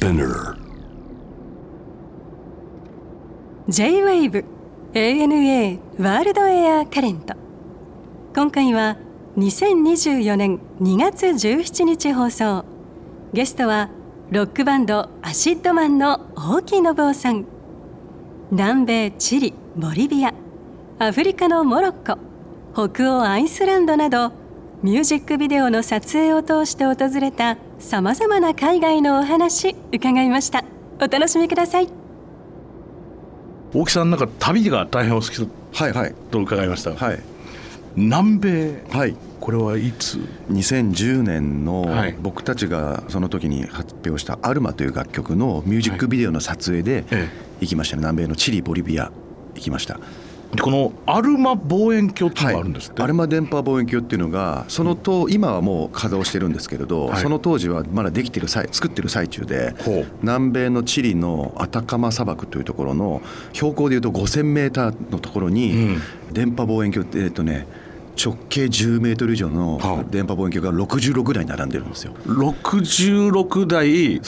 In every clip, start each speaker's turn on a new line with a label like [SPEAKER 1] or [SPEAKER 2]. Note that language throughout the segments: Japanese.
[SPEAKER 1] Spinner.
[SPEAKER 2] J-WAVE ANA ワールドエアカレント今回は2024年2月17日放送。ゲストはロックバンドアシッドマンの大木信夫さん。南米チリボリビアアフリカのモロッコ北欧アイスランドなどミュージックビデオの撮影を通して訪れたさまざまな海外のお話伺いました。お楽しみください。
[SPEAKER 3] 大木さんなんか旅が大変お好き
[SPEAKER 4] はいはい。
[SPEAKER 3] と伺いました、
[SPEAKER 4] はい。
[SPEAKER 3] 南米
[SPEAKER 4] はい。
[SPEAKER 3] これはいつ
[SPEAKER 4] ？2010年の
[SPEAKER 3] はい。
[SPEAKER 4] 僕たちがその時に発表した「アルマ」という楽曲のミュージックビデオの撮影で
[SPEAKER 3] え
[SPEAKER 4] 行きましたね。南米のチリボリビア行きました。
[SPEAKER 3] でこのアルマ望遠鏡っていうのがあるんですって、
[SPEAKER 4] アルマ電波望遠鏡っていうのがそのと今はもう稼働してるんですけれど、
[SPEAKER 3] はい。
[SPEAKER 4] その当時はまだできてる際作ってる最中で南米のチリのアタカマ砂漠というところの標高でいうと5000メーターのところに電波望遠鏡ってえっとね直径10メートル以上の
[SPEAKER 3] はあ。
[SPEAKER 4] 電波望遠鏡が66台並んでるんですよ。
[SPEAKER 3] 66台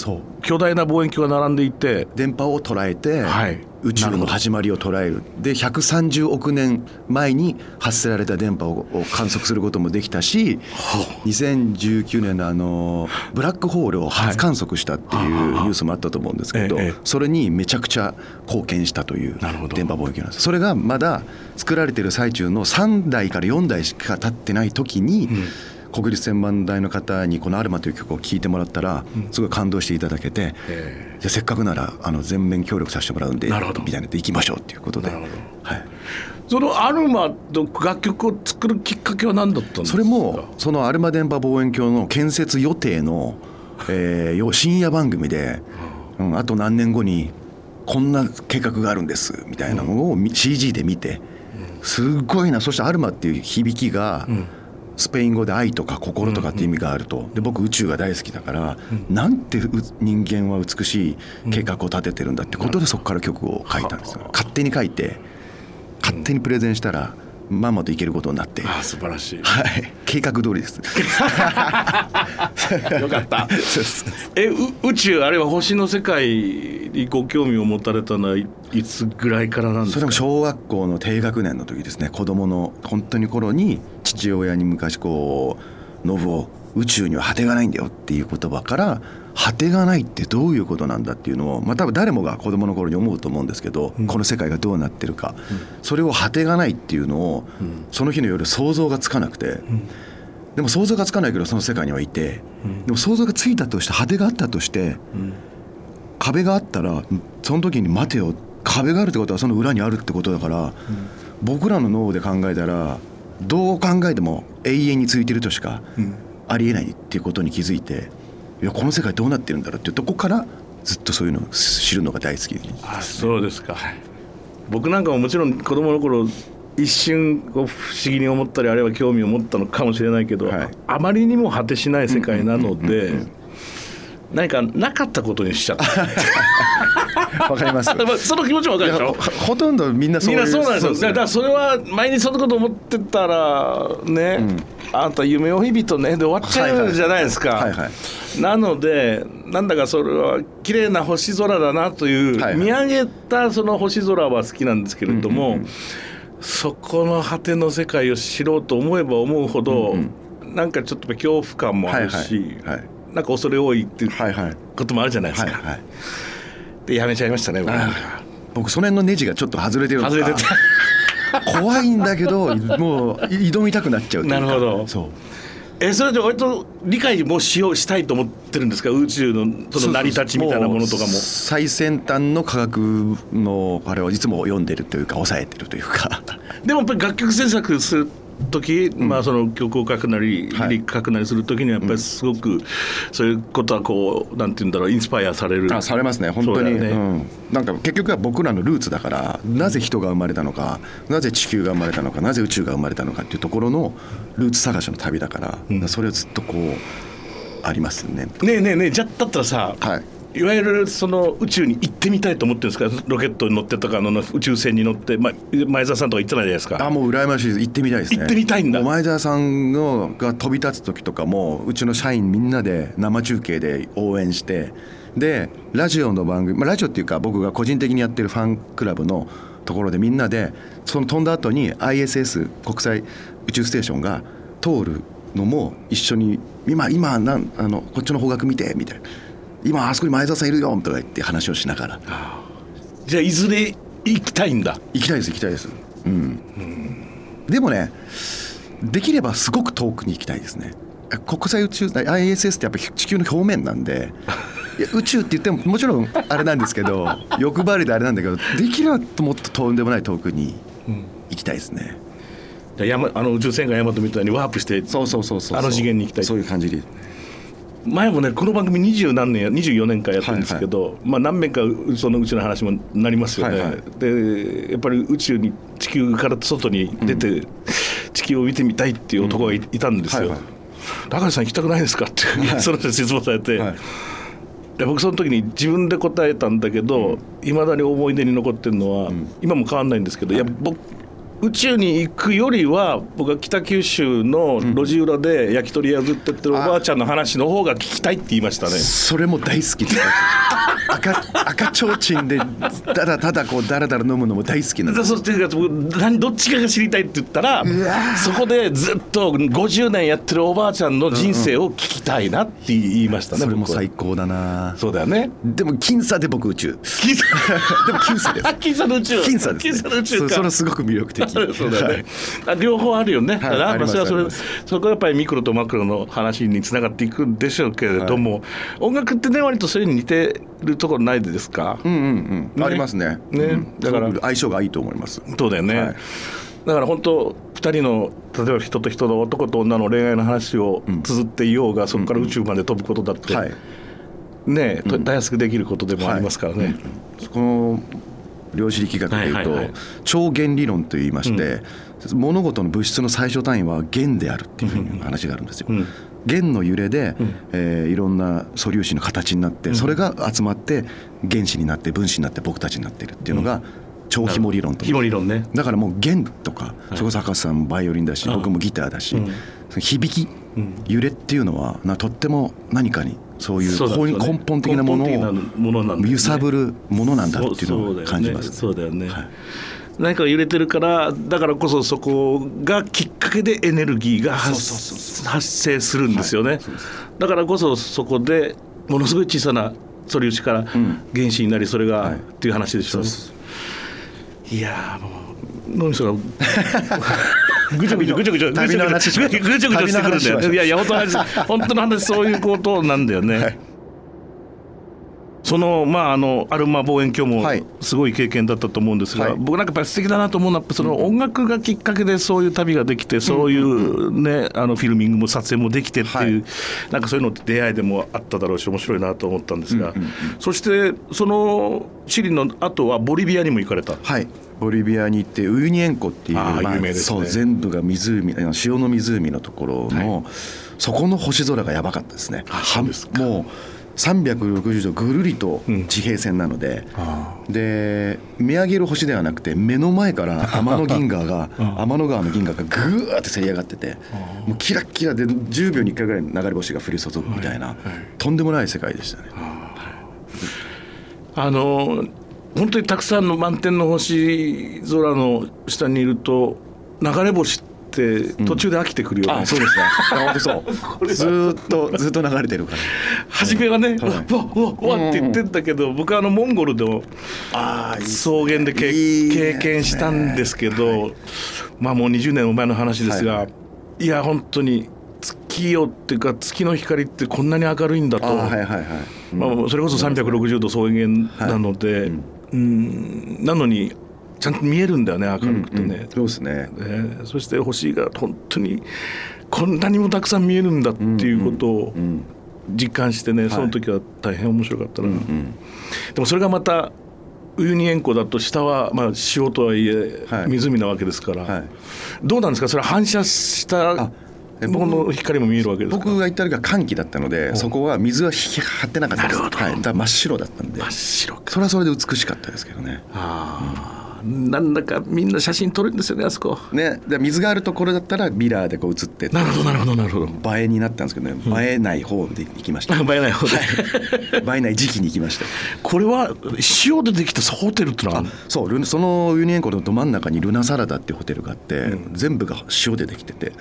[SPEAKER 3] 巨大な望遠鏡が並んでいて。
[SPEAKER 4] 電波を捉えて、
[SPEAKER 3] はい
[SPEAKER 4] 宇宙の始まりを捉える。で130億年前に発せられた電波をを観測することもできたし2019年のあのブラックホールを初観測したっていうニュースもあったと思うんですけど、
[SPEAKER 3] ええ
[SPEAKER 4] それにめちゃくちゃ貢献したという電波望遠鏡なんです。それがまだ作られてる最中の3台から4台しか経ってない時に、国立千万台の方にこの「アルマ」という曲を聴いてもらったらすごい感動していただけて、
[SPEAKER 3] え。
[SPEAKER 4] じゃあせっかくならあの全面協力させてもらうんでみたいなで行きましょうっていうことで。はい、
[SPEAKER 3] そのアルマと楽曲を作るきっかけは何だったんですか？
[SPEAKER 4] それもそのアルマ電波望遠鏡の建設予定の、えーよ深夜番組で、うん、あと何年後にこんな計画があるんですみたいなのをみ CG で見てすっごいな。そしてアルマっていう響きが、スペイン語で愛とか心とかって意味があると。で僕宇宙が大好きだから、なんてう人間は美しい計画を立ててるんだってことでそこから曲を書いたんですよ。勝手に書いて勝手にプレゼンしたらまんまといけることになって、
[SPEAKER 3] あ素晴らしい。
[SPEAKER 4] はい。計画通りです。
[SPEAKER 3] よかった。えう宇宙あるいは星の世界にご興味を持たれたのはいいつぐらいからなんですか？
[SPEAKER 4] それも小学校の低学年の時ですね。子供の本当に頃に父親に昔こう「ノブを宇宙には果てがないんだよ」っていう言葉から果てがないってどういうことなんだっていうのをまあ多分誰もが子供の頃に思うと思うんですけど、この世界がどうなってるか、それを果てがないっていうのを、その日の夜想像がつかなくて、でも想像がつかないけどその世界にはいて、でも想像がついたとして果てがあったとして、壁があったらその時に待てよ。壁があるってことはその裏にあるってことだから、僕らの脳で考えたらどう考えても永遠についてるとしかありえないっていうことに気づいていやこの世界どうなってるんだろうっていうとこからずっとそういうのを知るのが大好きで
[SPEAKER 3] あそうですか。僕なんかももちろん子供の頃一瞬こう不思議に思ったりあるいは興味を持ったのかもしれないけど、
[SPEAKER 4] はい。
[SPEAKER 3] あまりにも果てしない世界なので何かなかったことにしちゃった
[SPEAKER 4] わかります。
[SPEAKER 3] まあその気持ちもわかるでしょ？
[SPEAKER 4] ほほとんどみんなそういう
[SPEAKER 3] みんなそうなんですよ。
[SPEAKER 4] ね。
[SPEAKER 3] だからそれは毎日そんなこと思ってたらね、あんた夢追い人ねで終わっちゃうじゃないですか、
[SPEAKER 4] はいはい
[SPEAKER 3] なのでなんだかそれは綺麗な星空だなという、
[SPEAKER 4] はいはい。
[SPEAKER 3] 見上げたその星空は好きなんですけれども、そこの果ての世界を知ろうと思えば思うほど、なんかちょっと恐怖感もあるし、
[SPEAKER 4] はい。はい。
[SPEAKER 3] なんか恐れ多いっていう
[SPEAKER 4] はいはい。
[SPEAKER 3] こともあるじゃないですか。
[SPEAKER 4] はいはい
[SPEAKER 3] でやめちゃいましたね僕。
[SPEAKER 4] 僕その辺のネジがちょっと外れてる
[SPEAKER 3] 外れて
[SPEAKER 4] 怖いんだけどもう挑みたくなっちゃう
[SPEAKER 3] なるほど。
[SPEAKER 4] そう。
[SPEAKER 3] えそれじゃ割と理解もしようしたいと思ってるんですか？宇宙のその成り立ちみたいなものとかも。
[SPEAKER 4] 最先端の科学のあれをいつも読んでるというか抑えてるというか。
[SPEAKER 3] でもやっぱり楽曲制作する時、まあその曲を書くなり、
[SPEAKER 4] はい。
[SPEAKER 3] リ書くなりする時にはやっぱりすごくそういうことはこうなんて言うんだろうインスパイアされる。
[SPEAKER 4] あされますね。本当に。
[SPEAKER 3] ね。
[SPEAKER 4] うん、なんか結局は僕らのルーツだからなぜ人が生まれたのかなぜ地球が生まれたのかなぜ宇宙が生まれたのかっていうところのルーツ探しの旅だから、それをずっとこうありますね。
[SPEAKER 3] ねえねえねえじゃだったらさ
[SPEAKER 4] はい
[SPEAKER 3] いわゆるその宇宙に行ってみたいと思ってるんですか？ロケットに乗ってとかあの宇宙船に乗って、まあ、前澤さんとか行ってないじゃないですか。
[SPEAKER 4] あもう羨ましいです。行ってみたいですね。
[SPEAKER 3] 行ってみたいんだ。
[SPEAKER 4] 前澤さんのが飛び立つ時とかもうちの社員みんなで生中継で応援してでラジオの番組、まあ、ラジオっていうか僕が個人的にやってるファンクラブのところでみんなでその飛んだ後に ISS 国際宇宙ステーションが通るのも一緒に今今なんあのこっちの方角見てみたいな今あそこに前澤さんいるよとか言って話をしながら。
[SPEAKER 3] じゃあいずれ行きたいんだ。
[SPEAKER 4] 行きたいです行きたいです。うん、でもねできればすごく遠くに行きたいですね。国際宇宙 ISS ってやっぱ地球の表面なんで いや宇宙って言ってももちろんあれなんですけど 欲張りであれなんだけどできればもっととんでもない遠くに行きたいですね、
[SPEAKER 3] じゃあ山あの宇宙船がヤマトみたいにワープして
[SPEAKER 4] そうそうそうそう。
[SPEAKER 3] あの次元に行きたい。
[SPEAKER 4] そういう感じで
[SPEAKER 3] 前もねこの番組二十何年や24年間やってるんですけど、まあ、何面かその宇宙の話もなりますよね、
[SPEAKER 4] はいはい。
[SPEAKER 3] でやっぱり宇宙に地球から外に出て、地球を見てみたいっていう男がい,、たんですよ。
[SPEAKER 4] はいはい
[SPEAKER 3] 高橋さん行きたくないですか？って、その人に質問されて、
[SPEAKER 4] はい。
[SPEAKER 3] で僕その時に自分で答えたんだけどいま、未だに思い出に残ってるのは、今も変わんないんですけど、い、や僕宇宙に行くよりは僕は北九州の路地裏で焼き鳥屋ずっとやってるおばあちゃんの話の方が聞きたいって言いましたね。
[SPEAKER 4] それも大好きです赤赤ちょうちんでただただこうだらだら飲むのも大好きなんです
[SPEAKER 3] だそしてどっちかが知りたいって言ったらそこでずっと50年やってるおばあちゃんの人生を聞きたいなって言いましたね、
[SPEAKER 4] それも最高だな。
[SPEAKER 3] そうだよね。
[SPEAKER 4] でも僅差で僕宇宙。
[SPEAKER 3] 僅差。
[SPEAKER 4] でも僅差です。
[SPEAKER 3] あ僅差の宇宙。
[SPEAKER 4] 僅差です、ね、
[SPEAKER 3] 僅差の宇宙
[SPEAKER 4] そ
[SPEAKER 3] か
[SPEAKER 4] それはすごく魅力的
[SPEAKER 3] そうだよね。
[SPEAKER 4] はい、
[SPEAKER 3] あ両方あるよね、
[SPEAKER 4] はい
[SPEAKER 3] だからそれはそれそこはやっぱりミクロとマクロの話につながっていくんでしょうけれども、音楽ってね割とそういうに似てるところないですか、
[SPEAKER 4] うんうんうん、
[SPEAKER 3] ね。
[SPEAKER 4] ありますね。
[SPEAKER 3] ね。
[SPEAKER 4] うん。
[SPEAKER 3] だから。
[SPEAKER 4] 相性がいいと思います。
[SPEAKER 3] そうだよね、
[SPEAKER 4] はい。
[SPEAKER 3] だから本当2人の例えば人と人の男と女の恋愛の話を綴っていようが、そこから宇宙まで飛ぶことだって、
[SPEAKER 4] はい。
[SPEAKER 3] ねとたやすくできることでもありますからね。
[SPEAKER 4] この量子力学でいうと、
[SPEAKER 3] はいはいはい。
[SPEAKER 4] 超弦理論といいまして、物事の物質の最小単位は弦であるっていうふうに話があるんですよ。
[SPEAKER 3] うん。
[SPEAKER 4] 弦の揺れで、えーいろんな素粒子の形になって、それが集まって原子になって分子になって僕たちになっているっていうのが、超紐理論と
[SPEAKER 3] 紐理論ね。
[SPEAKER 4] だからもう弦とか、それこそ博士さんもバイオリンだし、僕もギターだし、
[SPEAKER 3] うん。
[SPEAKER 4] 響き、揺れっていうのはなとっても何かにそういう根本的なものを
[SPEAKER 3] ね。
[SPEAKER 4] 揺さぶるものなんだっていうのを感じます。
[SPEAKER 3] そうだよね。
[SPEAKER 4] はい。
[SPEAKER 3] 何かが揺れてるからだからこそそこがきっかけでエネルギーが発生するんですよね、
[SPEAKER 4] はい。
[SPEAKER 3] だからこそそこでものすごい小さな素粒子から
[SPEAKER 4] ん。
[SPEAKER 3] 原子になりそれが、
[SPEAKER 4] はい。
[SPEAKER 3] っていう話でしょうね。
[SPEAKER 4] そう。
[SPEAKER 3] いやーもう脳みそが ぐちゃぐちゃぐちゃぐちゃ
[SPEAKER 4] 旅の話しましょう。
[SPEAKER 3] ぐちゃぐちゃしてくるんだよいやいや本当の話本当の話そういうことなんだよね、
[SPEAKER 4] はい。
[SPEAKER 3] そのまああのアルマ望遠鏡も
[SPEAKER 4] はい。
[SPEAKER 3] すごい経験だったと思うんですが、
[SPEAKER 4] はい。
[SPEAKER 3] 僕なんかやっぱり素敵だなと思うのはその音楽がきっかけでそういう旅ができて、そういうねあのフィルミングも撮影もできてっていう、
[SPEAKER 4] はい。
[SPEAKER 3] なんかそういうのって出会いでもあっただろうし面白いなと思ったんですが、そしてそのチリの後はボリビアにも行かれた。
[SPEAKER 4] はいボリビアに行ってウユニ塩湖っていう
[SPEAKER 3] 有名ですね。
[SPEAKER 4] そう全部が湖あの塩の湖のところの、そこの星空がやばかったですね。もう360度ぐるりと地平線なので、で見上げる星ではなくて目の前から 天の銀河が 天の川の銀河がぐーってせり上がっててもうキラッキラで10秒に1回ぐらい流れ星が降り注ぐみたいな、とんでもない世界でしたね。
[SPEAKER 3] あの本当にたくさんの満天の星空の下にいると流れ星って途中で飽きてくるよね、
[SPEAKER 4] あそうですね。本当そう。ずーっとずっと流れてるから。
[SPEAKER 3] 初めはね、
[SPEAKER 4] はい。う
[SPEAKER 3] わうわうわって言ってんだけど、僕はあのモンゴルでも
[SPEAKER 4] ああ
[SPEAKER 3] 草原でけ
[SPEAKER 4] いいね。
[SPEAKER 3] 経験したんですけどまあもう20年も前の話ですが、、
[SPEAKER 4] はい。
[SPEAKER 3] や本当に月夜っていうか月の光ってこんなに明るいんだと、まあ、それこそ360度草原なので、うんなのにちゃんと見えるんだよね明るくてね。
[SPEAKER 4] そうですね。
[SPEAKER 3] ね。そして星が本当にこんなにもたくさん見えるんだっていうことを
[SPEAKER 4] うん
[SPEAKER 3] 実感してね、その時は大変面白かったな、でもそれがまたウユニ塩湖だと下はまあ塩とはいえ
[SPEAKER 4] はい。
[SPEAKER 3] 湖なわけですから、
[SPEAKER 4] はい。
[SPEAKER 3] どうなんですか？それは反射した僕の光も見えるわけですか
[SPEAKER 4] 僕が行った時は寒気だったのでそこは水は張ってなかったです。
[SPEAKER 3] なるほど。
[SPEAKER 4] はい、だ真っ白だったんで。
[SPEAKER 3] 真っ白か。
[SPEAKER 4] それはそれで美しかったですけどね。
[SPEAKER 3] ああ、なんだかみんな写真撮るんですよねあそこ。
[SPEAKER 4] ねで水があるところだったらミラーでこう映って
[SPEAKER 3] なるほどなるほどなるほど。
[SPEAKER 4] 映えになったんですけどね映えない方で行きました、
[SPEAKER 3] 映えない方で。
[SPEAKER 4] 映えない時期に行きました。
[SPEAKER 3] これは塩でできたホテルってのは
[SPEAKER 4] そうルそのユニエンコのど真ん中にルナサラダっていうホテルがあって、
[SPEAKER 3] うん。
[SPEAKER 4] 全部が塩でできてて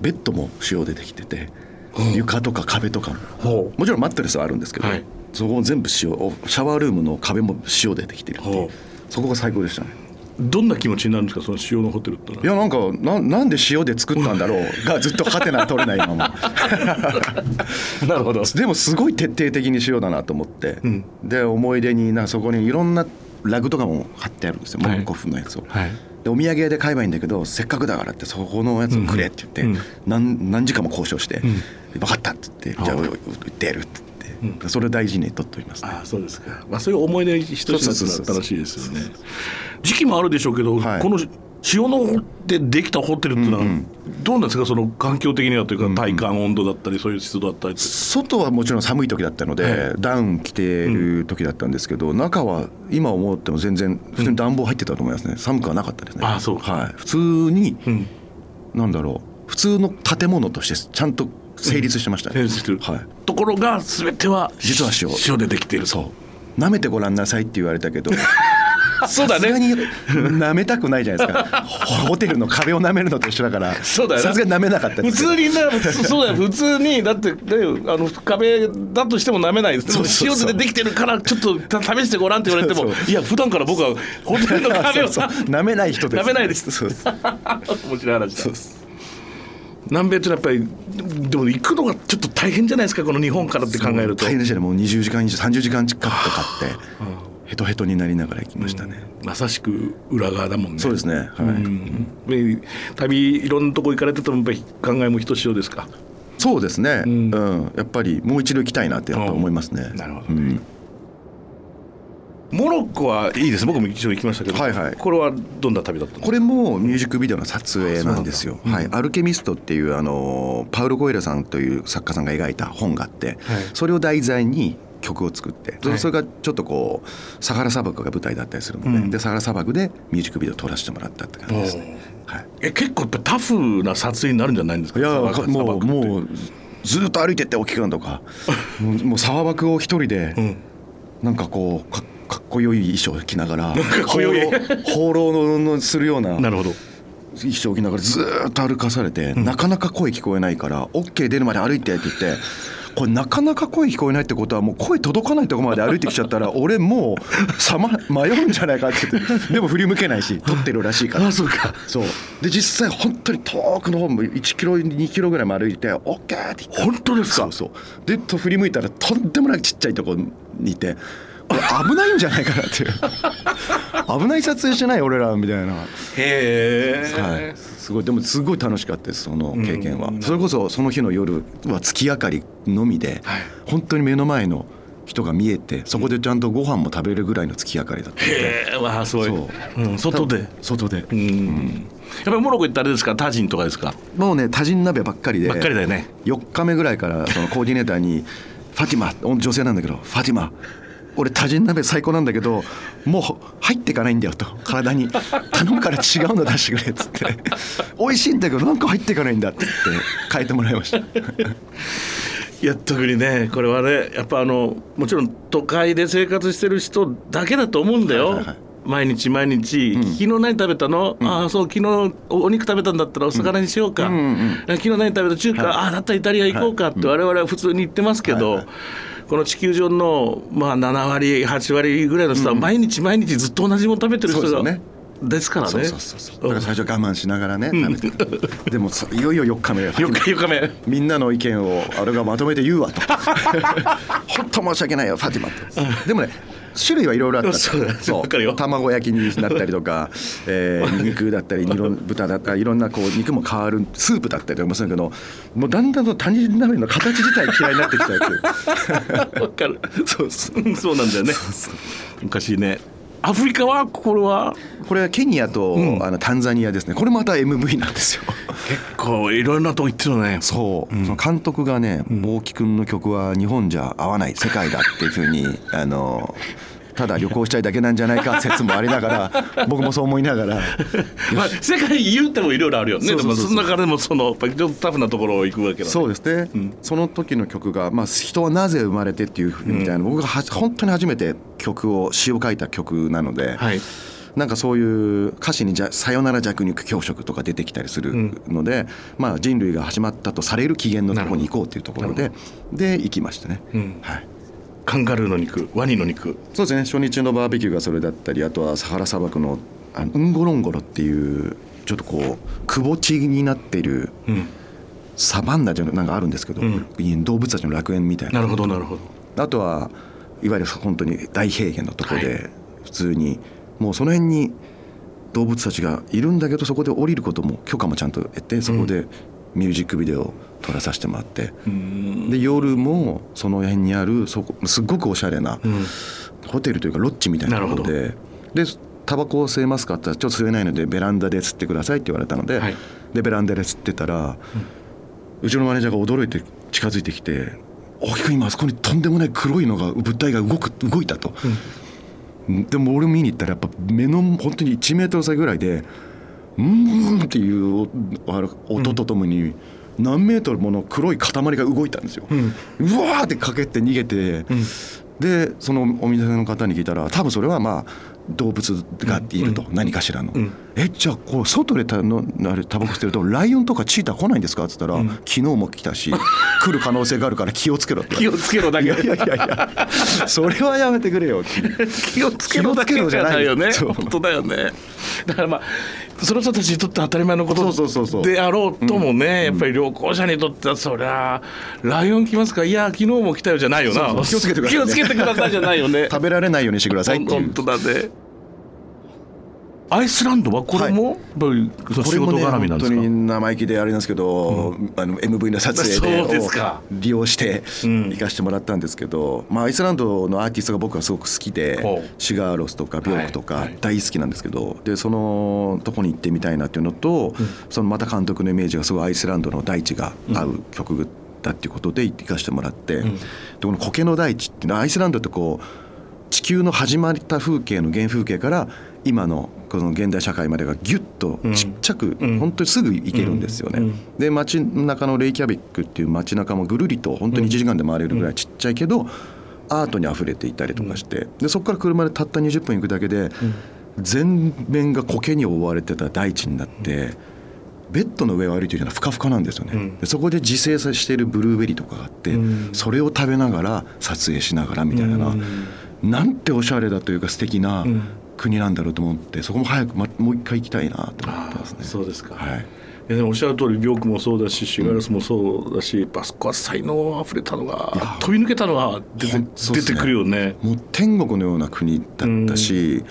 [SPEAKER 4] ベッドも塩でできてて、床とか壁とかも。もちろんマットレスはあるんですけど、
[SPEAKER 3] はい。
[SPEAKER 4] そこも全部塩おシャワールームの壁も塩でできてるっていうそこが最高でしたね。
[SPEAKER 3] どんな気持ちになるんですかその塩のホテルってい
[SPEAKER 4] やなんかななんで塩で作ったんだろうがずっとハテナ取れないまま
[SPEAKER 3] なるほど。
[SPEAKER 4] でもすごい徹底的に塩だなと思って、
[SPEAKER 3] うん。
[SPEAKER 4] で思い出になそこにいろんなラグとかも貼ってあるんですよ。モ
[SPEAKER 3] はい。
[SPEAKER 4] ッコフのやつを。
[SPEAKER 3] はい。
[SPEAKER 4] でお土産で買えばいいんだけどせっかくだからってそこのやつをくれって言って、
[SPEAKER 3] うん。
[SPEAKER 4] 何何時間も交渉して「
[SPEAKER 3] ん。
[SPEAKER 4] 分かった」って言って「じゃあ
[SPEAKER 3] ああ
[SPEAKER 4] 売ってやる」って、
[SPEAKER 3] うん。
[SPEAKER 4] それを大事に取っております、ね、
[SPEAKER 3] ああそうですか、まあ、そういう思い出一つ一つ
[SPEAKER 4] そうそうそうそう。
[SPEAKER 3] 楽しいですよね時期もあるでしょうけど、
[SPEAKER 4] はい。
[SPEAKER 3] この塩のでできたホテルっていうのは
[SPEAKER 4] うんうん。
[SPEAKER 3] どうなんですか？その環境的にはというか体感温度だったりそういう湿度だったり
[SPEAKER 4] 外はもちろん寒い時だったので、
[SPEAKER 3] はい。
[SPEAKER 4] ダウン着てる時だったんですけど、中は今思っても全然普通に暖房入ってたと思いますね。寒くはなかったですね。
[SPEAKER 3] あそう
[SPEAKER 4] はい、普通に、
[SPEAKER 3] うん。
[SPEAKER 4] なんだろう。普通の建物としてちゃんと成立してましたね、
[SPEAKER 3] 成立してる。
[SPEAKER 4] はい、
[SPEAKER 3] ところが全ては
[SPEAKER 4] 実は塩。
[SPEAKER 3] 塩でできている
[SPEAKER 4] そう。舐めてごらんなさいって言われたけど。
[SPEAKER 3] そうだね。
[SPEAKER 4] 舐めたくないじゃないですか。ホテルの壁を舐めるのと一緒だから。
[SPEAKER 3] そうだよな。
[SPEAKER 4] さすがに舐めなかったで
[SPEAKER 3] 普
[SPEAKER 4] す
[SPEAKER 3] 通になそうだよ。普通にだって、ね、あの壁だとしても舐めないです
[SPEAKER 4] そうそうそう。
[SPEAKER 3] 塩でできてるからちょっとた試してごらんって言われても
[SPEAKER 4] そう
[SPEAKER 3] いや普段から僕はホテルの壁を
[SPEAKER 4] そうそう舐めない人です。
[SPEAKER 3] 舐めないです。
[SPEAKER 4] そうです
[SPEAKER 3] 面白い話だ南米ってやっぱりでも行くのがちょっと大変じゃないですかこの日本からって考えると。
[SPEAKER 4] 大変でしたね。もう20時間以上30時間近くかかってヘトヘトになりながら行きましたね、
[SPEAKER 3] まさしく裏側だもんね。
[SPEAKER 4] そうですね。はい、
[SPEAKER 3] うん。で旅いろんなとこ行かれててもやっぱり考えもひとしおですか？
[SPEAKER 4] そうですね、
[SPEAKER 3] う
[SPEAKER 4] うん。んやっぱりもう一度行きたいなってやっぱ思いますね、
[SPEAKER 3] なるほど
[SPEAKER 4] うん
[SPEAKER 3] モロッコはいいです。僕も一度行きましたけど、
[SPEAKER 4] はいはい。
[SPEAKER 3] これはどんな旅だった
[SPEAKER 4] これもミュージックビデオの撮影なんですよ。はい、アルケミストっていうあのパウロ・コエラさんという作家さんが描いた本があって、それを題材に曲を作って、それ
[SPEAKER 3] はい
[SPEAKER 4] それがちょっとこうサハラ砂漠が舞台だったりするので,、
[SPEAKER 3] うん。
[SPEAKER 4] でサハラ砂漠でミュージックビデオを撮らせてもらったって感じです。ね。はい、
[SPEAKER 3] え結構やっぱタフな撮影になるんじゃないんですか？
[SPEAKER 4] いやもうもうずっと歩いてって大きくなるとか。もうもう砂漠を一人で、
[SPEAKER 3] うん。
[SPEAKER 4] なんかこうかかっこよい衣装を着ながら 放浪放浪のするような
[SPEAKER 3] なるほど。
[SPEAKER 4] 衣装を着ながらずーっと歩かされて、なかなか声聞こえないから「OK 出るまで歩いて」って言って。これなかなか声聞こえないってことはもう声届かないところまで歩いてきちゃったら 俺もうさま迷うんじゃないかって言ってでも振り向けないし 撮ってるらしいから。
[SPEAKER 3] あそうか。
[SPEAKER 4] そう。で実際本当に遠くの方も1キロ2キロぐらいも歩いて「OK」って言って。
[SPEAKER 3] 本当ですか？
[SPEAKER 4] そうそう。でと振り向いたらとんでもなくちっちゃいところにいて危ないんじゃないかなっていう。危ない撮影してない俺らみたいな。
[SPEAKER 3] へえ、
[SPEAKER 4] はい、すごい。でもすごい楽しかったですその経験は、
[SPEAKER 3] うん。
[SPEAKER 4] それこそその日の夜は月明かりのみで、
[SPEAKER 3] はい。
[SPEAKER 4] 本当に目の前の人が見えてそこでちゃんとご飯も食べれるぐらいの月明かりだったので、
[SPEAKER 3] へえわあすごい、
[SPEAKER 4] そう。
[SPEAKER 3] ん、外で。
[SPEAKER 4] 外で、
[SPEAKER 3] うん、やっぱりモロッコ行ったらあれですか？タジンとかですか？
[SPEAKER 4] もうね多人鍋ばっかりで。
[SPEAKER 3] ばっかりだよね。
[SPEAKER 4] 4日目ぐらいからそのコーディネーターに「ファティマ女性なんだけどファティマ俺多人鍋最高なんだけどもう入っていかないんだよ」と。体に「頼むから違うの出してくれ」っつって「美味しいんだけどなんか入っていかないんだ」って言って変えてもらいました。
[SPEAKER 3] いや特にね。これはねやっぱあのもちろん都会で生活してる人だけだと思うんだよ、
[SPEAKER 4] はいはいはい。
[SPEAKER 3] 毎日毎日、昨日何食べたの、ああそう昨日おお肉食べたんだったらお魚にしようか、
[SPEAKER 4] うんうんうん。
[SPEAKER 3] 昨日何食べた？中華、ああだったらイタリア行こうかって我々は普通に言ってますけど、
[SPEAKER 4] はいはい
[SPEAKER 3] この地球上の、まあ、7割8割ぐらいの人は毎日毎日ずっと同じもの食べてる人が、
[SPEAKER 4] そうですよね。
[SPEAKER 3] ですからね。
[SPEAKER 4] そうそうそうそう。だから最初我慢しながらね食べてでもそいよいよ4日目。
[SPEAKER 3] 4日4日目。
[SPEAKER 4] みんなの意見をあれがまとめて言うわと。本当申し訳ないよファティマってでもね種類はいろいろあった。
[SPEAKER 3] そう
[SPEAKER 4] 卵焼きになったりとか、えー肉だったり豚だったりいろんなこう肉も変わるスープだったりとかもするけどもうだんだんと他人鍋の形自体嫌いになってきちゃうっていう。
[SPEAKER 3] わかる。そうそうそうなんだよね。昔ねアフリカはこれは？
[SPEAKER 4] これはケニアと、
[SPEAKER 3] うん。
[SPEAKER 4] あのタンザニアですね。これまた MV なんですよ。
[SPEAKER 3] 結構いろんなとこ行ってるね。
[SPEAKER 4] そう、その監督がね大木君の曲は日本じゃ合わない世界だっていうふうに あのただ旅行したいだけなんじゃないか説もありながら 僕もそう思いながら。
[SPEAKER 3] まあ、世界言うてもいろいろあるよね。でもその中でもそのやっぱりちょっとタフなところを行くわけだ、ね、
[SPEAKER 4] そうですね、
[SPEAKER 3] ん。
[SPEAKER 4] その時の曲が、まあ、人はなぜ生まれてっていうふうみたいな、僕がは本当に初めて曲を詩を書いた曲なので、
[SPEAKER 3] はい。
[SPEAKER 4] なんかそういう歌詞にじゃ「さよなら弱肉強食」とか出てきたりするので、まあ、人類が始まったとされる起源のところに行こうっていうところでで行きましたね、
[SPEAKER 3] うん。
[SPEAKER 4] はい、
[SPEAKER 3] カンガルーの肉ワニの肉
[SPEAKER 4] そうですね。初日のバーベキューがそれだったりあとはサハラ砂漠のあのウンゴロンゴロっていうちょっとこうくぼ地になっている
[SPEAKER 3] うん。
[SPEAKER 4] サバンナじゃなんかあるんですけど、
[SPEAKER 3] うん。
[SPEAKER 4] 動物たちの楽園みたいな
[SPEAKER 3] なるほどなるほど。
[SPEAKER 4] あとはいわゆる本当に大平原のとこで普通にもうその辺に動物たちがいるんだけどそこで降りることも許可もちゃんと得てそこでミュージックビデオを撮らさせてもらって。
[SPEAKER 3] うん。
[SPEAKER 4] で夜もその辺にあるそこすっごくおしゃれな
[SPEAKER 3] うん。
[SPEAKER 4] ホテルというかロッジみたいなところででタバコを吸えますかって言ったらちょっと吸えないのでベランダで吸ってくださいって言われたので、
[SPEAKER 3] はい。
[SPEAKER 4] でベランダで吸ってたら、うちのマネージャーが驚いて近づいてきて「大木君今あそこにとんでもない黒いのが物体が動く動いた」と。でも俺見に行ったらやっぱ目の本当に1メートル先ぐらいで「うーん」っていう音とともに何メートルもの黒い塊が動いたんですよ。うわーってかけて逃げて、でそのお店の方に聞いたら多分それはまあ動物がいると、何かしらの。
[SPEAKER 3] ん
[SPEAKER 4] えじゃあこう外でたのあれタバコ吸ってるとライオンとかチーター来ないんですか？っつったら、昨日も来たし 来る可能性があるから気をつけろって
[SPEAKER 3] 気をつけろだけ。
[SPEAKER 4] いやいやいやいやそれはやめてくれよ
[SPEAKER 3] 気をつけろだけじゃないよね。本当だよね。だからまあその人たちにとって当たり前のことであろうともねやっぱり旅行者にとってはそりゃライオン来ますか？いや昨日も来たよじゃないよな。
[SPEAKER 4] 気をつけてくださいね。
[SPEAKER 3] 気をつけてくださいじゃないよね。
[SPEAKER 4] 食べられないようにしてください
[SPEAKER 3] 本当だねアイスランドはこれもやっぱりその仕事絡みなんですか、
[SPEAKER 4] 本当に生意気であれなんですけど、あの MV の撮影で利用して
[SPEAKER 3] うん。
[SPEAKER 4] 行かしてもらったんですけど、まあ、アイスランドのアーティストが僕はすごく好きで
[SPEAKER 3] ほう。
[SPEAKER 4] シガーロスとかビョークとか
[SPEAKER 3] はい。はい
[SPEAKER 4] 大好きなんですけど、でそのとこに行ってみたいなっていうのと、そのまた監督のイメージがすごいアイスランドの大地が合う曲だっていうことで行かしてもらって、でこの苔の大地っていうのはアイスランドってこう地球の始まった風景の原風景から今のこの現代社会までがギュッとちっちゃく、
[SPEAKER 3] うん。
[SPEAKER 4] 本当にすぐ行けるんですよね。
[SPEAKER 3] うん。
[SPEAKER 4] で街中のレイキャビックっていう街中もぐるりと本当に1時間で回れるぐらいちっちゃいけど、アートにあふれていたりとかして。でそこから車でたった20分行くだけで、全面が苔に覆われてた大地になって。ベッドの上を歩いているようなふかふかなんですよね、
[SPEAKER 3] うん。
[SPEAKER 4] でそこで自生さしているブルーベリーとかがあって、
[SPEAKER 3] うん。
[SPEAKER 4] それを食べながら撮影しながらみたいな、
[SPEAKER 3] うん。
[SPEAKER 4] なんておしゃれだというか素敵な
[SPEAKER 3] うん
[SPEAKER 4] 国なんだろうと思ってそこも早く、ま、もう一回行きたいなと思ってますね。
[SPEAKER 3] そうですか、
[SPEAKER 4] はい。
[SPEAKER 3] いやおっしゃる通りビョークもそうだしシガラスもそうだし、あそこは才能あふれたのが飛び抜けたのは出て,、
[SPEAKER 4] ね。
[SPEAKER 3] 出てくるよね。
[SPEAKER 4] もう天国のような国だったし、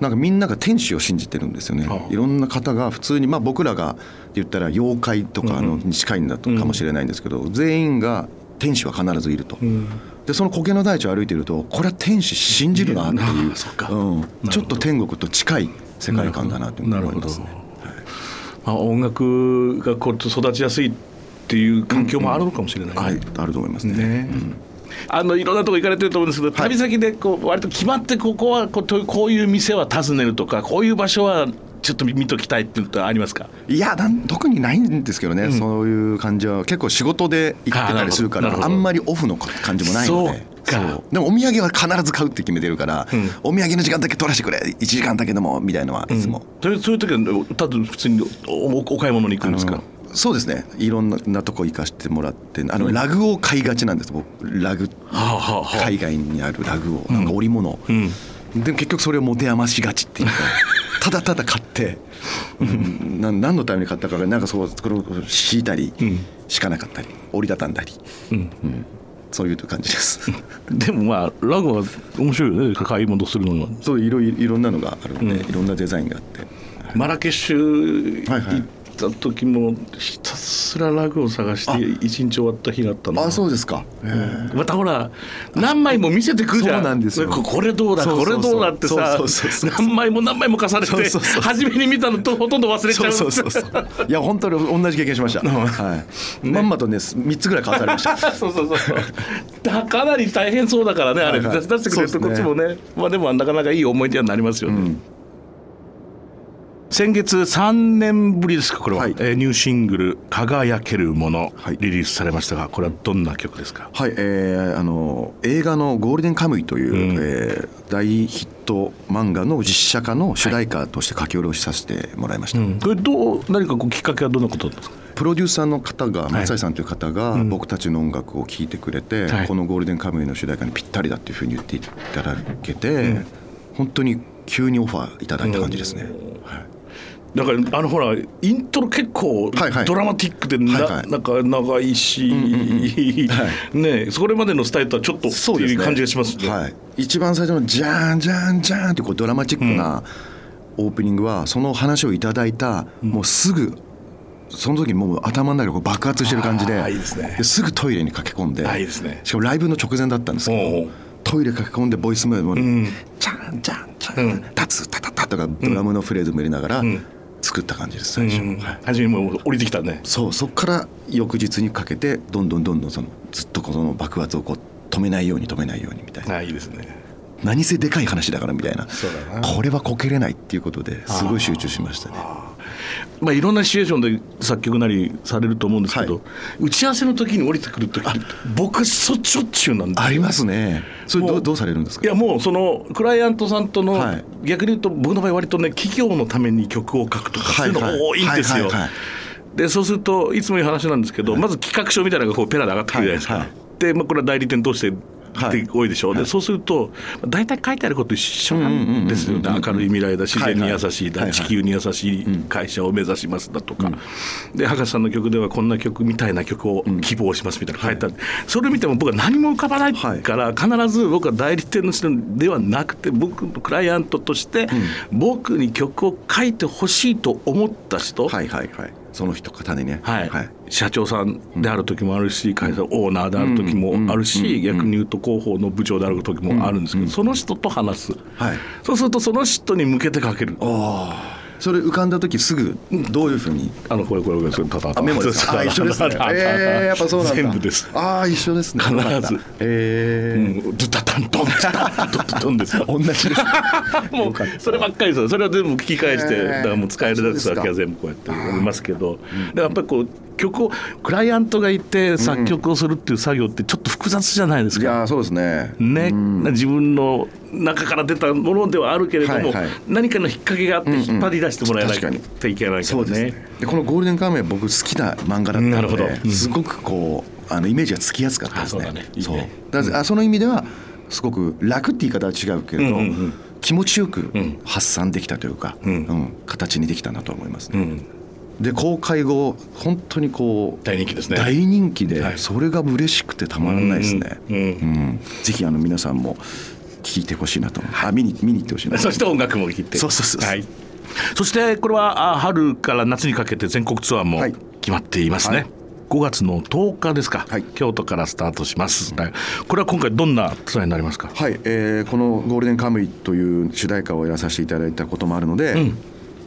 [SPEAKER 4] なんかみんなが天使を信じてるんですよね、いろんな方が普通に、まあ、僕らが言ったら妖怪とかの
[SPEAKER 3] うん
[SPEAKER 4] に近いんだとかもしれないんですけど、全員が天使は必ずいると、
[SPEAKER 3] うん。
[SPEAKER 4] でその苔の大地を歩いているとこれは天使信じるなっていう。ちょっと天国と近い世界観だなと思いますね。
[SPEAKER 3] まあ、音楽がこう育ちやすいっていう環境もあるのかもしれないね。
[SPEAKER 4] はい、あると思いますね。
[SPEAKER 3] ね。あのいろんなとこ行かれてると思うんですけど、旅先でこう割と決まってここはこうこういう店は訪ねるとかこういう場所はちょっと見ときたいっていうのはありますか？
[SPEAKER 4] いやなん特にないんですけどね、そういう感じは結構仕事で行ってたりするから
[SPEAKER 3] あ
[SPEAKER 4] んまりオフの感じもないので。
[SPEAKER 3] そうか。
[SPEAKER 4] でもお土産は必ず買うって決めてるから、
[SPEAKER 3] うん。
[SPEAKER 4] お土産の時間だけ取らせてくれ1時間だけでもみたいのはいつも、
[SPEAKER 3] そういうそういう時はただ普通にお買い物に行くんですか？
[SPEAKER 4] そうですね。いろんなとこ行かしてもらってあのラグを買いがちなんです。僕ラグ
[SPEAKER 3] はあはあはあ。
[SPEAKER 4] 海外にあるラグをなんか織物、
[SPEAKER 3] うん。
[SPEAKER 4] でも結局それを持て余しがちっていうか ただただ買うん、な何のために買ったかがなんかそうこれを敷いたり、
[SPEAKER 3] ん。
[SPEAKER 4] 敷かなかったり折りたたんだり、
[SPEAKER 3] うん。
[SPEAKER 4] うん、そういう感じです。
[SPEAKER 3] でもまあラグは面白いよね。買い物するのは。
[SPEAKER 4] そういろいろんなのがあるので、
[SPEAKER 3] うん。
[SPEAKER 4] いろんなデザインがあって。
[SPEAKER 3] マラケシュ
[SPEAKER 4] はいはい。
[SPEAKER 3] 行った時もひたすらラグを探して一日終わった日だったの。
[SPEAKER 4] あそうですか、
[SPEAKER 3] うん。またほら何枚も見せてくるじゃん。
[SPEAKER 4] そうなんですよ。
[SPEAKER 3] ここれどうだ
[SPEAKER 4] そうそうそう。
[SPEAKER 3] これどうだってさ
[SPEAKER 4] そうそうそうそう。
[SPEAKER 3] 何枚も何枚も重ねて
[SPEAKER 4] そうそうそう。
[SPEAKER 3] 初めに見たのとほとんど忘れちゃ
[SPEAKER 4] そううそうそうそう。いや本当に同じ経験しました、はい。まんまとね3つぐらい買わされました。
[SPEAKER 3] そうそうそう。だかなり大変そうだからねあれ、出してくれるとこっちもね。まあでもなかなかいい思い出になりますよね、先月3年ぶりですかこれは、
[SPEAKER 4] はい。
[SPEAKER 3] えーニューシングル「輝けるもの」
[SPEAKER 4] はい。
[SPEAKER 3] リリースされましたがこれはどんな曲ですか？
[SPEAKER 4] はい、えーあの映画の「ゴールデンカムイ」という、
[SPEAKER 3] うん。
[SPEAKER 4] えー大ヒット漫画の実写化の主題歌として書き下ろしさせてもらいました、
[SPEAKER 3] うん。これどう何かこうきっかけはどんなことですか？
[SPEAKER 4] プロデューサーの方が松井さんという方が
[SPEAKER 3] うん。
[SPEAKER 4] 僕たちの音楽を聴いてくれて、
[SPEAKER 3] はい。
[SPEAKER 4] この「ゴールデンカムイ」の主題歌にぴったりだっていうふうに言っていただけて、本当に急にオファーいただいた感じですね、はい
[SPEAKER 3] だからあのほらイントロ結構ドラマティックでな,、
[SPEAKER 4] はいはい。
[SPEAKER 3] なんか長いし、ねそれまでのスタイルとはちょっとっていう感じがしますね。
[SPEAKER 4] はい、一番最初の「じゃんじゃんじゃん」ってこうドラマチックなオープニングはその話をいただいた、もうすぐその時にもう頭の中が爆発してる感じで
[SPEAKER 3] ね。
[SPEAKER 4] ですぐトイレに駆け込んで
[SPEAKER 3] ね。
[SPEAKER 4] しかもライブの直前だったんですけどトイレ駆け込んでボイスメモ
[SPEAKER 3] ん。
[SPEAKER 4] に「じゃんじゃんじゃ
[SPEAKER 3] うん。
[SPEAKER 4] ん」「立つタタタ」とかドラムのフレーズも入れながら
[SPEAKER 3] ん
[SPEAKER 4] 作った感じです
[SPEAKER 3] うん
[SPEAKER 4] 最初。はい
[SPEAKER 3] 初めにもう降りてきたね。
[SPEAKER 4] そうそこから翌日にかけてどんどんどんどんそのずっとこの爆発をこう止めないように止めないようにみたいな
[SPEAKER 3] あいいですね。
[SPEAKER 4] 何せでかい話だからみたいな。これはこけれないっていうことですごい集中しましたね。
[SPEAKER 3] まあいろんなシチュエーションで作曲なりされると思うんですけど、
[SPEAKER 4] はい。
[SPEAKER 3] 打ち合わせの時に降りてくる時僕そしょっちゅうなんですよ。
[SPEAKER 4] ありますね。それどうどうされるんですか？
[SPEAKER 3] いやもうそのクライアントさんとの、
[SPEAKER 4] はい。
[SPEAKER 3] 逆に言うと僕の場合割とね企業のために曲を書くとかそういうのが多いんですよ。
[SPEAKER 4] はいはいはい。
[SPEAKER 3] でそうするといつも言う話なんですけど、まず企画書みたいなのがこうペラで上がってくるじゃないですか。
[SPEAKER 4] はいはい。
[SPEAKER 3] で、まあ、これは代理店通して
[SPEAKER 4] はい。
[SPEAKER 3] で多いでしょう、でそうすると大体書いてあること一緒なんですよ。ね明るい未来だ自然に優しいだ、
[SPEAKER 4] はいはい。
[SPEAKER 3] 地球に優しい会社を目指しますだとか、で博士さんの曲ではこんな曲みたいな曲を希望しますみたいなの書いてある、それ見ても僕は何も浮かばないから、必ず僕は代理店の人ではなくて僕のクライアントとして、僕に曲を書いてほしいと思った人、
[SPEAKER 4] はいはいはいその人方にね。
[SPEAKER 3] はい。社長さんである時もあるし会社オーナーである時もあるし逆に言うと広報の部長である時もあるんですけどその人と話す。
[SPEAKER 4] はい。
[SPEAKER 3] そうするとその人に向けて書ける。
[SPEAKER 4] ああそれ浮かんだ時すぐどういうふうに
[SPEAKER 3] あのこれこれこれそれただ
[SPEAKER 4] あメモです。か あ一緒ですね。えー、やっぱそうなんだ。
[SPEAKER 3] 全部です。
[SPEAKER 4] ああ一緒ですね。
[SPEAKER 3] 必ず。
[SPEAKER 4] え
[SPEAKER 3] う
[SPEAKER 4] ー
[SPEAKER 3] んドゥタタントン。ドゥタタントンドゥトンです。よ
[SPEAKER 4] 同じです。
[SPEAKER 3] もうそればっかりです。よそれは全部聞き返して、だからもう使えるやつだけは全部こうやってやりますけど、でやっぱりこう曲をクライアントがいて作曲をするっていう作業ってちょっと複雑じゃないですか。
[SPEAKER 4] いやーそうですね。
[SPEAKER 3] ね、自分の中から出たものではあるけれども、
[SPEAKER 4] はいはい。
[SPEAKER 3] 何かの引っ掛けがあって引っ張り出してもらえないといけないからね。
[SPEAKER 4] そうですね。でこの「ゴールデンカムイ」は僕好きな漫画だった
[SPEAKER 3] なるほど。
[SPEAKER 4] ので、
[SPEAKER 3] うん
[SPEAKER 4] すごくこうあのイメージがつきやすかったですね。
[SPEAKER 3] あそうだね。ね。
[SPEAKER 4] あその意味ではすごく楽って言い方は違うけれど、
[SPEAKER 3] うんうん。うん。
[SPEAKER 4] 気持ちよく
[SPEAKER 3] ん。
[SPEAKER 4] 発散できたというか、
[SPEAKER 3] うん。
[SPEAKER 4] うん。形にできたなと思いますね。
[SPEAKER 3] うん、
[SPEAKER 4] で公開後本当にこう
[SPEAKER 3] 大人気ですね。
[SPEAKER 4] 大人気で、
[SPEAKER 3] はい。
[SPEAKER 4] それが嬉しくてたまらないですね。
[SPEAKER 3] うんうん。
[SPEAKER 4] うん。ぜひあの皆さんも聞いてほしいなと。思う。あ見に見に行ってほしいな。
[SPEAKER 3] そして音楽も聴いて。
[SPEAKER 4] そうそうそう。
[SPEAKER 3] はい、そしてこれはあ春から夏にかけて全国ツアーも
[SPEAKER 4] はい。
[SPEAKER 3] 決まっていますね、
[SPEAKER 4] はい。
[SPEAKER 3] 5月の10日ですか、
[SPEAKER 4] はい。
[SPEAKER 3] 京都からスタートします、はい。これは今回どんなツアーになりますか？
[SPEAKER 4] はい、えーこの「ゴールデンカムイ」という主題歌をやらさせていただいたこともあるので、
[SPEAKER 3] ん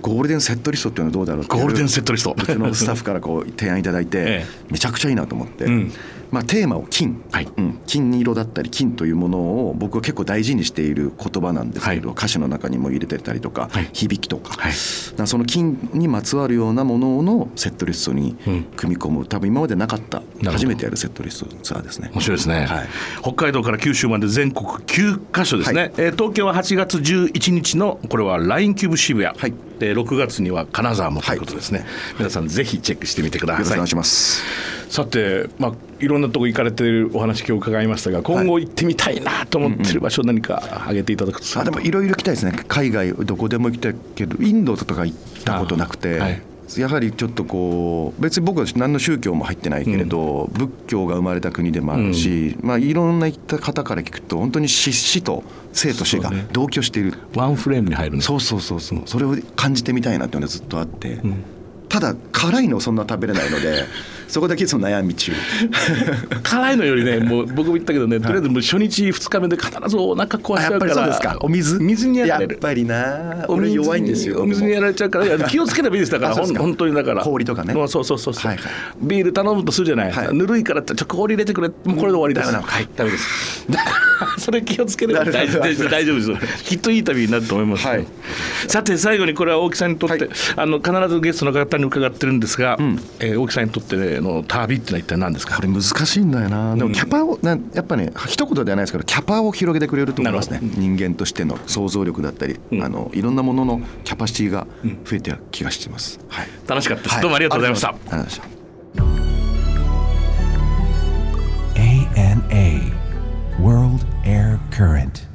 [SPEAKER 4] ゴールデンセットリストっていうのはどうだろう
[SPEAKER 3] ゴールデンセットリスト。
[SPEAKER 4] うちのスタッフからこう提案いただいて、
[SPEAKER 3] え
[SPEAKER 4] めちゃくちゃいいなと思って、
[SPEAKER 3] うん。
[SPEAKER 4] まあ、テーマを金、
[SPEAKER 3] はい。
[SPEAKER 4] うん、金色だったり金というものを僕は結構大事にしている言葉なんですけど、
[SPEAKER 3] はい。
[SPEAKER 4] 歌詞の中にも入れてたりとか、
[SPEAKER 3] はい。
[SPEAKER 4] 響きとか,、
[SPEAKER 3] はい。
[SPEAKER 4] その金にまつわるようなもののセットリストに
[SPEAKER 3] うん。
[SPEAKER 4] 組み込む。多分今までなかった。初めてやるセットリストツアーですね。
[SPEAKER 3] 面白いですね、
[SPEAKER 4] はい。
[SPEAKER 3] 北海道から九州まで全国9カ所ですね、
[SPEAKER 4] はい。
[SPEAKER 3] えー東京は8月11日のこれは LINE キューブ渋谷、
[SPEAKER 4] はい
[SPEAKER 3] で6月には金沢もということですね、皆さんぜひチェックしてみてください。
[SPEAKER 4] よろしくお願いします。
[SPEAKER 3] さて、まあ、いろんなとこ行かれてるお話今日伺いましたが今後行ってみたいなと思ってる場所何か挙げていただくとすると。
[SPEAKER 4] あでもいろいろ行きたいですね。海外どこでも行きたいけどインドとか行ったことなくて、
[SPEAKER 3] あはい
[SPEAKER 4] やはりちょっとこう別に僕は何の宗教も入ってないけれど、仏教が生まれた国でもあるし、まあ、いろんな行った方から聞くと本当に死死と生と死が同居している。
[SPEAKER 3] ワンフレームに入る
[SPEAKER 4] そうそうそうそう。それを感じてみたいなっていうのがずっとあって、ただ辛いのそんな食べれないのでそこだけいつも悩み中。
[SPEAKER 3] 辛いのよりねもう僕も言ったけどね、とりあえずもう初日2日目で必ずお腹壊しちゃうから
[SPEAKER 4] そうですか。お水？
[SPEAKER 3] 水にやられる。
[SPEAKER 4] やっぱりな。
[SPEAKER 3] お水
[SPEAKER 4] 弱いんですよ
[SPEAKER 3] お水にやられちゃうから気をつければいいです。だから本当にだから。
[SPEAKER 4] 氷とかね。
[SPEAKER 3] そうそうそうそう、
[SPEAKER 4] はいはい。
[SPEAKER 3] ビール頼むとするじゃない、
[SPEAKER 4] はい。
[SPEAKER 3] ぬるいからちょっと氷入れてくれ。もうこれで終わりです、
[SPEAKER 4] ダメなの。
[SPEAKER 3] はい。ダメです それ気をつければ大丈夫です。きっといい旅になると思います、
[SPEAKER 4] はい、
[SPEAKER 3] さて最後にこれは大木さんにとって、
[SPEAKER 4] はい、
[SPEAKER 3] あの必ずゲストの方に伺ってるんですが、うん、えー、大木さんにとっての旅ってのは一体何ですか？
[SPEAKER 4] これ難しいんだよな。でもキャパを、なやっぱね一言ではないですけどキャパを広げてくれると思いますね、人間としての想像力だったり、
[SPEAKER 3] うん、
[SPEAKER 4] あのいろんなもののキャパシティが増えてる気がしてます、はい、
[SPEAKER 3] 楽しかったです、どうもありがとうございました。
[SPEAKER 4] ありがとうございました。air current.